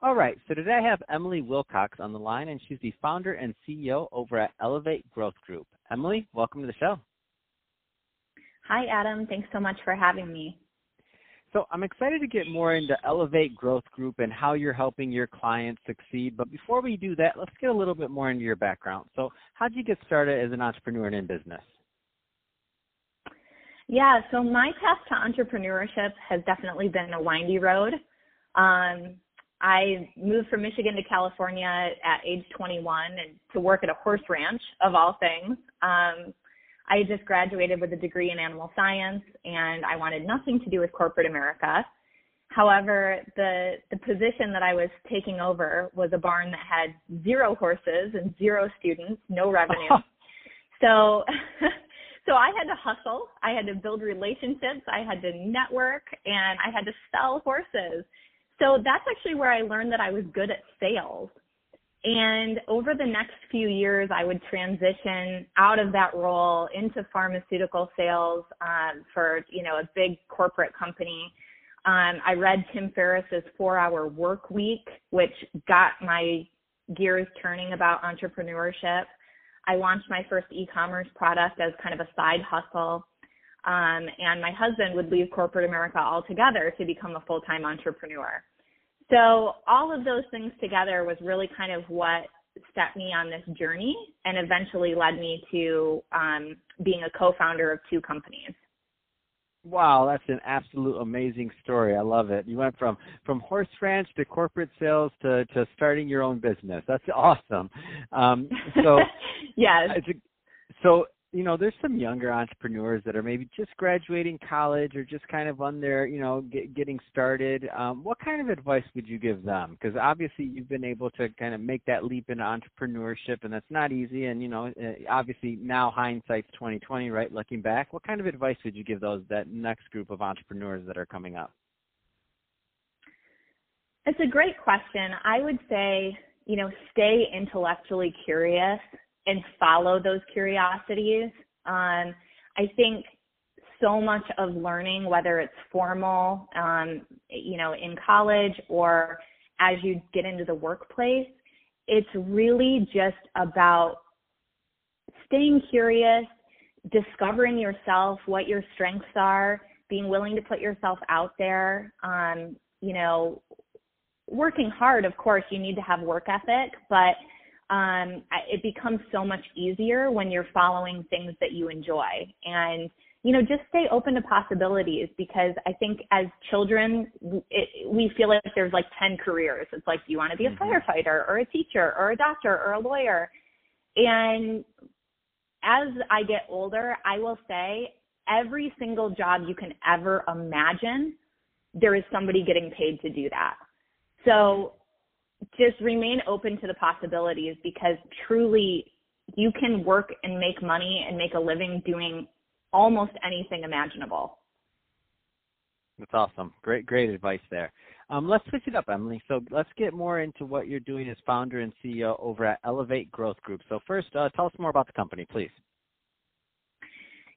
All right, so today I have Emily Wilcox on the line, and she's the founder and CEO over at Elevate Growth Group. Emily, welcome to the show. Hi, Adam. Thanks so much for having me. So I'm excited to get more into Elevate Growth Group and how you're helping your clients succeed. But before we do that, let's get a little bit more into your background. So how did you get started as an entrepreneur and in business? Yeah, so my path to entrepreneurship has definitely been a windy road. Um, I moved from Michigan to California at age 21 and to work at a horse ranch of all things. Um, I just graduated with a degree in animal science and I wanted nothing to do with corporate America. However, the the position that I was taking over was a barn that had zero horses and zero students, no revenue. so so I had to hustle, I had to build relationships, I had to network and I had to sell horses. So that's actually where I learned that I was good at sales. And over the next few years, I would transition out of that role into pharmaceutical sales um, for you know a big corporate company. Um, I read Tim Ferriss's Four Hour Work Week, which got my gears turning about entrepreneurship. I launched my first e-commerce product as kind of a side hustle. Um, and my husband would leave corporate America altogether to become a full-time entrepreneur. So all of those things together was really kind of what set me on this journey and eventually led me to um, being a co-founder of two companies. Wow, that's an absolute amazing story. I love it. You went from from horse ranch to corporate sales to to starting your own business. That's awesome. Um, so yes. So you know, there's some younger entrepreneurs that are maybe just graduating college or just kind of on their, you know, get, getting started. Um, what kind of advice would you give them? Because obviously you've been able to kind of make that leap into entrepreneurship, and that's not easy. And you know, eh, obviously now hindsight's 2020, right? Looking back, what kind of advice would you give those that next group of entrepreneurs that are coming up? It's a great question. I would say, you know, stay intellectually curious and follow those curiosities. Um, I think so much of learning, whether it's formal, um, you know, in college or as you get into the workplace, it's really just about staying curious, discovering yourself, what your strengths are, being willing to put yourself out there. Um, you know, working hard, of course, you need to have work ethic, but um, it becomes so much easier when you're following things that you enjoy. And, you know, just stay open to possibilities because I think as children, it, we feel like there's like 10 careers. It's like, do you want to be a mm-hmm. firefighter or a teacher or a doctor or a lawyer? And as I get older, I will say every single job you can ever imagine, there is somebody getting paid to do that. So just remain open to the possibilities because truly you can work and make money and make a living doing almost anything imaginable. That's awesome. Great, great advice there. Um, let's switch it up, Emily. So let's get more into what you're doing as founder and CEO over at Elevate Growth Group. So first, uh, tell us more about the company, please.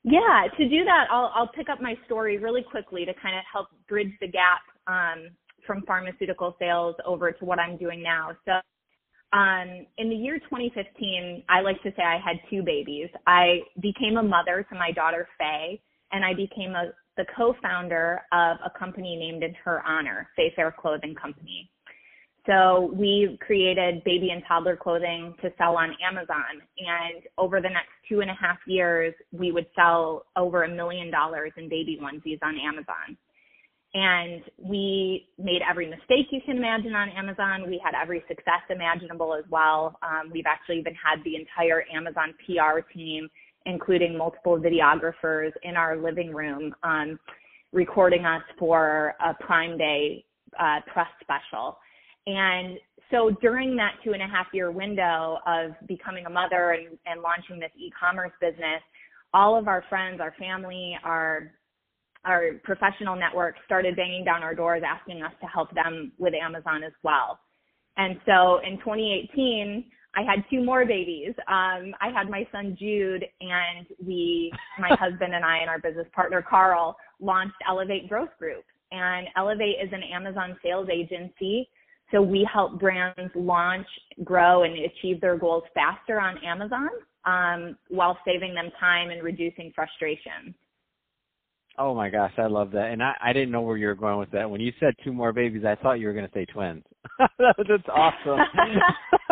Yeah, to do that, I'll, I'll pick up my story really quickly to kind of help bridge the gap um, from pharmaceutical sales over to what I'm doing now. So um, in the year 2015, I like to say I had two babies. I became a mother to my daughter Faye, and I became a, the co-founder of a company named in her honor, Faye Fair Clothing Company. So we created baby and toddler clothing to sell on Amazon. And over the next two and a half years, we would sell over a million dollars in baby onesies on Amazon. And we made every mistake you can imagine on Amazon. We had every success imaginable as well. Um, we've actually even had the entire Amazon PR team, including multiple videographers in our living room, um, recording us for a Prime Day uh, press special. And so during that two and a half year window of becoming a mother and, and launching this e-commerce business, all of our friends, our family, our our professional network started banging down our doors asking us to help them with Amazon as well. And so in 2018, I had two more babies. Um, I had my son Jude, and we, my husband and I, and our business partner Carl, launched Elevate Growth Group. And Elevate is an Amazon sales agency. So we help brands launch, grow, and achieve their goals faster on Amazon um, while saving them time and reducing frustration. Oh my gosh, I love that. And I, I didn't know where you were going with that. When you said two more babies, I thought you were going to say twins. That's awesome.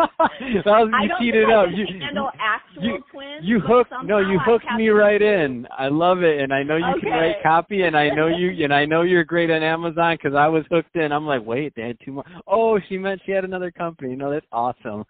that was you cheated up. You handle actual you, twins. You hooked no, you hooked me right in. I love it, and I know you okay. can write copy, and I know you, and I know you're great on Amazon because I was hooked in. I'm like, wait, they had two more. Oh, she meant she had another company. No, that's awesome.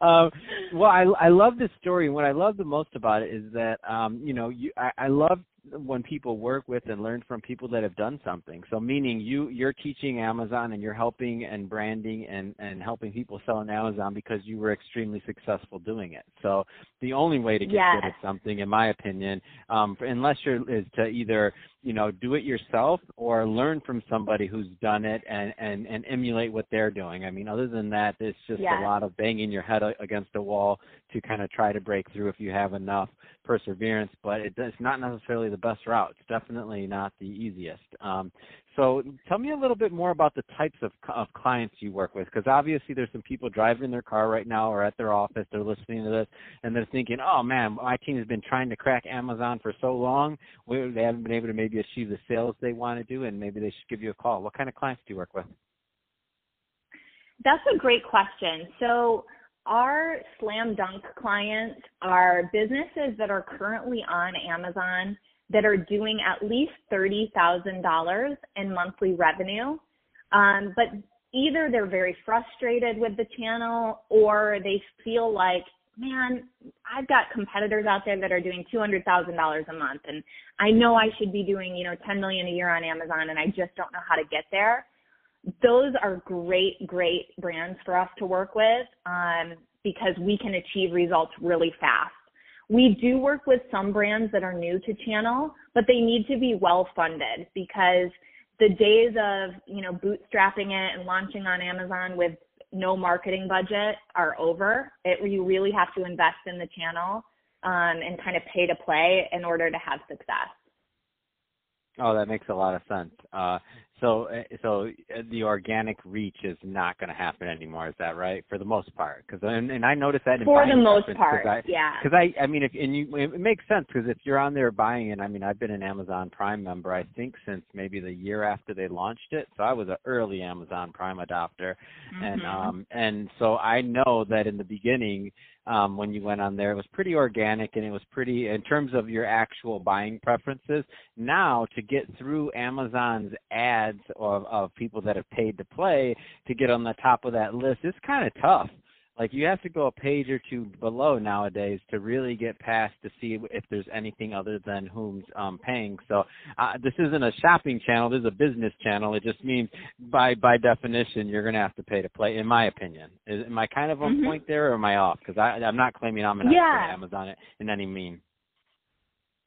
um, well, I I love this story, and what I love the most about it is that um, you know, you I, I love when people work with and learn from people that have done something. So meaning you you're teaching Amazon and you're helping and branding and and helping people sell on Amazon because you were extremely successful doing it. So the only way to get yes. good at something in my opinion um unless you're is to either you know do it yourself or learn from somebody who's done it and and and emulate what they're doing. I mean other than that it's just yes. a lot of banging your head against a wall to kind of try to break through if you have enough perseverance, but it, it's not necessarily the best route. It's definitely not the easiest. Um, so tell me a little bit more about the types of, of clients you work with, because obviously there's some people driving their car right now or at their office, they're listening to this, and they're thinking, oh man, my team has been trying to crack Amazon for so long, they haven't been able to maybe achieve the sales they want to do, and maybe they should give you a call. What kind of clients do you work with? That's a great question. So our slam dunk clients are businesses that are currently on Amazon that are doing at least $30,000 in monthly revenue. Um, but either they're very frustrated with the channel or they feel like, man, I've got competitors out there that are doing $200,000 a month and I know I should be doing, you know, 10 million a year on Amazon and I just don't know how to get there those are great, great brands for us to work with um, because we can achieve results really fast. We do work with some brands that are new to channel, but they need to be well funded because the days of, you know, bootstrapping it and launching on Amazon with no marketing budget are over. It, you really have to invest in the channel um, and kind of pay to play in order to have success. Oh, that makes a lot of sense. Uh, so, uh, so uh, the organic reach is not going to happen anymore. Is that right? For the most part, because and, and I noticed that in for the most part, I, yeah. Because I, I mean, if and you, it makes sense because if you're on there buying it, I mean, I've been an Amazon Prime member, I think since maybe the year after they launched it. So I was an early Amazon Prime adopter, mm-hmm. and um, and so I know that in the beginning um, when you went on there. It was pretty organic and it was pretty in terms of your actual buying preferences. Now to get through Amazon's ads of, of people that have paid to play to get on the top of that list, it's kind of tough like you have to go a page or two below nowadays to really get past to see if there's anything other than whom's um, paying. So uh, this isn't a shopping channel. This is a business channel. It just means by by definition you're going to have to pay to play. In my opinion, is, am I kind of on mm-hmm. point there, or am I off? Because I'm not claiming I'm an yeah. expert Amazon in any mean.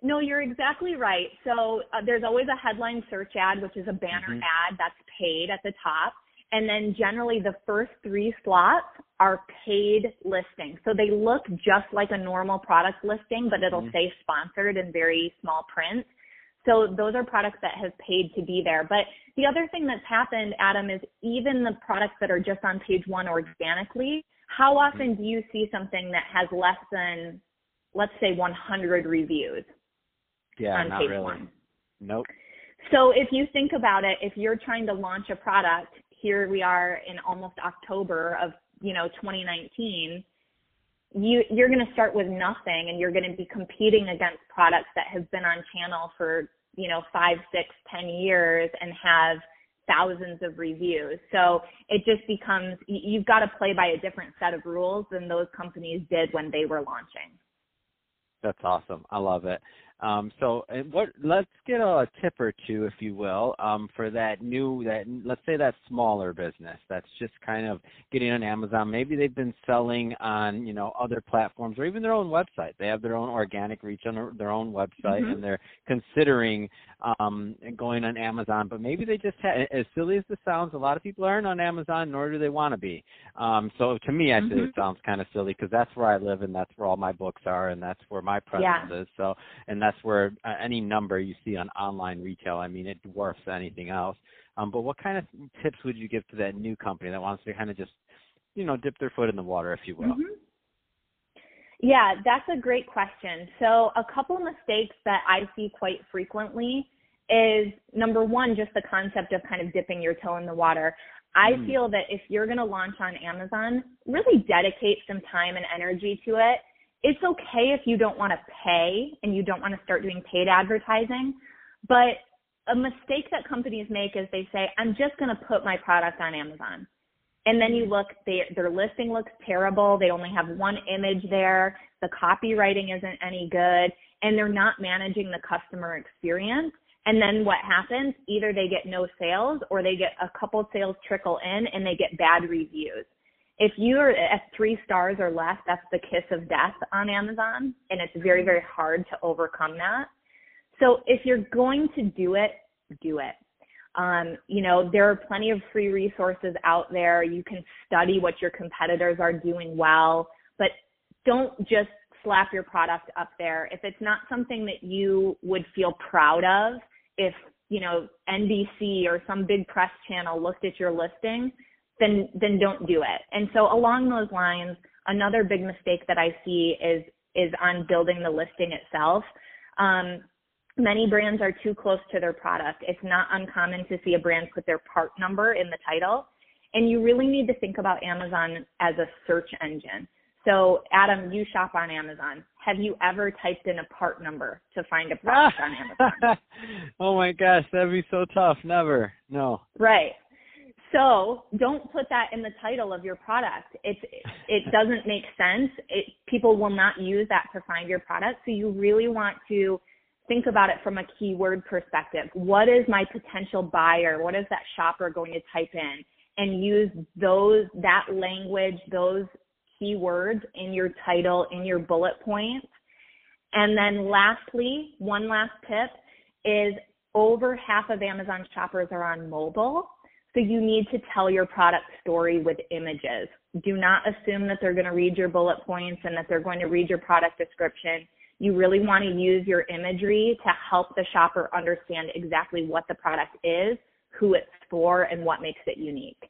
No, you're exactly right. So uh, there's always a headline search ad, which is a banner mm-hmm. ad that's paid at the top. And then generally the first three slots are paid listings. So they look just like a normal product listing, but it'll mm-hmm. say sponsored in very small print. So those are products that have paid to be there. But the other thing that's happened, Adam, is even the products that are just on page one organically, how mm-hmm. often do you see something that has less than, let's say, 100 reviews? Yeah, on not page really. One? Nope. So if you think about it, if you're trying to launch a product here we are in almost October of, you know, 2019, you, you're going to start with nothing and you're going to be competing against products that have been on channel for, you know, five, six, ten years and have thousands of reviews. So it just becomes, you've got to play by a different set of rules than those companies did when they were launching. That's awesome. I love it. Um, so, what? Let's get a tip or two, if you will, um, for that new that let's say that smaller business that's just kind of getting on Amazon. Maybe they've been selling on you know other platforms or even their own website. They have their own organic reach on their own website, mm-hmm. and they're considering um, going on Amazon. But maybe they just have, as silly as this sounds, a lot of people aren't on Amazon, nor do they want to be. Um, so to me, actually, mm-hmm. it sounds kind of silly because that's where I live and that's where all my books are and that's where my presence yeah. is. So and that's where uh, any number you see on online retail, I mean, it dwarfs anything else. Um, but what kind of tips would you give to that new company that wants to kind of just, you know, dip their foot in the water, if you will? Mm-hmm. Yeah, that's a great question. So, a couple mistakes that I see quite frequently is number one, just the concept of kind of dipping your toe in the water. I mm. feel that if you're going to launch on Amazon, really dedicate some time and energy to it it's okay if you don't want to pay and you don't want to start doing paid advertising, but a mistake that companies make is they say, I'm just going to put my product on Amazon. And then you mm. look, they, their listing looks terrible. They only have one image there. The copywriting isn't any good. And they're not managing the customer experience. And then what happens? Either they get no sales or they get a couple sales trickle in and they get bad reviews if you're at three stars or less, that's the kiss of death on Amazon, and it's very, very hard to overcome that. So if you're going to do it, do it. Um, you know, there are plenty of free resources out there. You can study what your competitors are doing well, but don't just slap your product up there. If it's not something that you would feel proud of, if, you know, NBC or some big press channel looked at your listing, then then don't do it. And so along those lines, another big mistake that I see is is on building the listing itself. Um, many brands are too close to their product. It's not uncommon to see a brand put their part number in the title. And you really need to think about Amazon as a search engine. So, Adam, you shop on Amazon. Have you ever typed in a part number to find a product on Amazon? oh my gosh, that'd be so tough. Never. No. Right. So don't put that in the title of your product. It's it doesn't make sense. It, people will not use that to find your product. So you really want to think about it from a keyword perspective. What is my potential buyer? What is that shopper going to type in? And use those that language, those keywords in your title, in your bullet points. And then lastly, one last tip is over half of Amazon shoppers are on mobile. So you need to tell your product story with images. Do not assume that they're going to read your bullet points and that they're going to read your product description. You really want to use your imagery to help the shopper understand exactly what the product is, who it's for, and what makes it unique.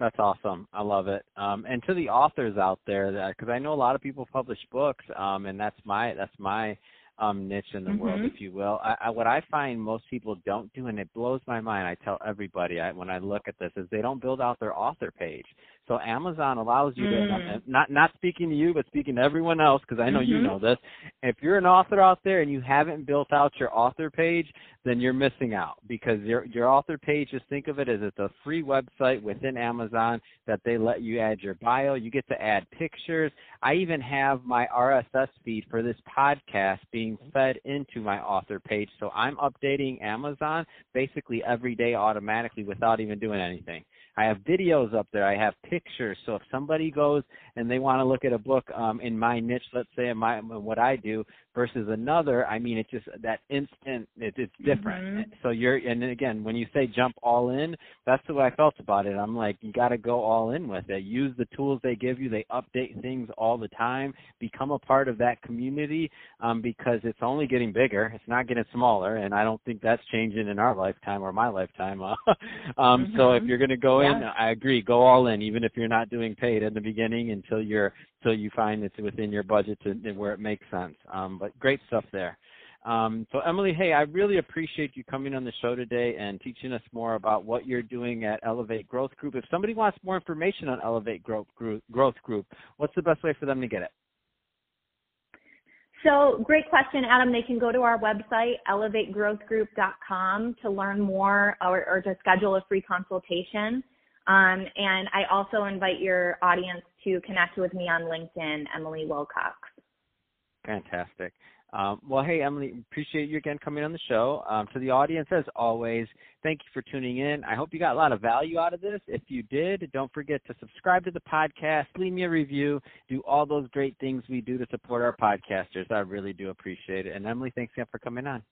That's awesome. I love it. Um, and to the authors out there, because I know a lot of people publish books, um, and that's my that's my um, niche in the mm-hmm. world, if you will. I, I, what I find most people don't do, and it blows my mind. I tell everybody I, when I look at this, is they don't build out their author page. So Amazon allows you mm. to not not speaking to you, but speaking to everyone else, because I know mm-hmm. you know this. If you're an author out there and you haven't built out your author page, then you're missing out because your your author page. Just think of it as it's a free website within Amazon that they let you add your bio. You get to add pictures. I even have my RSS feed for this podcast being fed into my author page, so I'm updating Amazon basically every day automatically without even doing anything. I have videos up there. I have pictures. So if somebody goes and they want to look at a book um, in my niche, let's say in my what I do, versus another, I mean, it's just that instant. It, it's different. Mm-hmm. So you're, and again, when you say jump all in, that's the way I felt about it. I'm like, you got to go all in with it. Use the tools they give you. They update things all the time. Become a part of that community um, because it's only getting bigger. It's not getting smaller, and I don't think that's changing in our lifetime or my lifetime. um, mm-hmm. So if you're going to go yeah. in, I agree, go all in, even if you're not doing paid in the beginning until you're until you find it's within your budget to, where it makes sense. Um, but great stuff there. Um, so Emily, hey, I really appreciate you coming on the show today and teaching us more about what you're doing at Elevate Growth Group. If somebody wants more information on Elevate Growth Group, Growth Group what's the best way for them to get it? So, great question, Adam. They can go to our website, elevategrowthgroup.com, to learn more or, or to schedule a free consultation. Um, and I also invite your audience to connect with me on LinkedIn, Emily Wilcox. Fantastic. Um, well, hey, Emily, appreciate you again coming on the show. Um, to the audience, as always, thank you for tuning in. I hope you got a lot of value out of this. If you did, don't forget to subscribe to the podcast, leave me a review, do all those great things we do to support our podcasters. I really do appreciate it. And Emily, thanks again for coming on.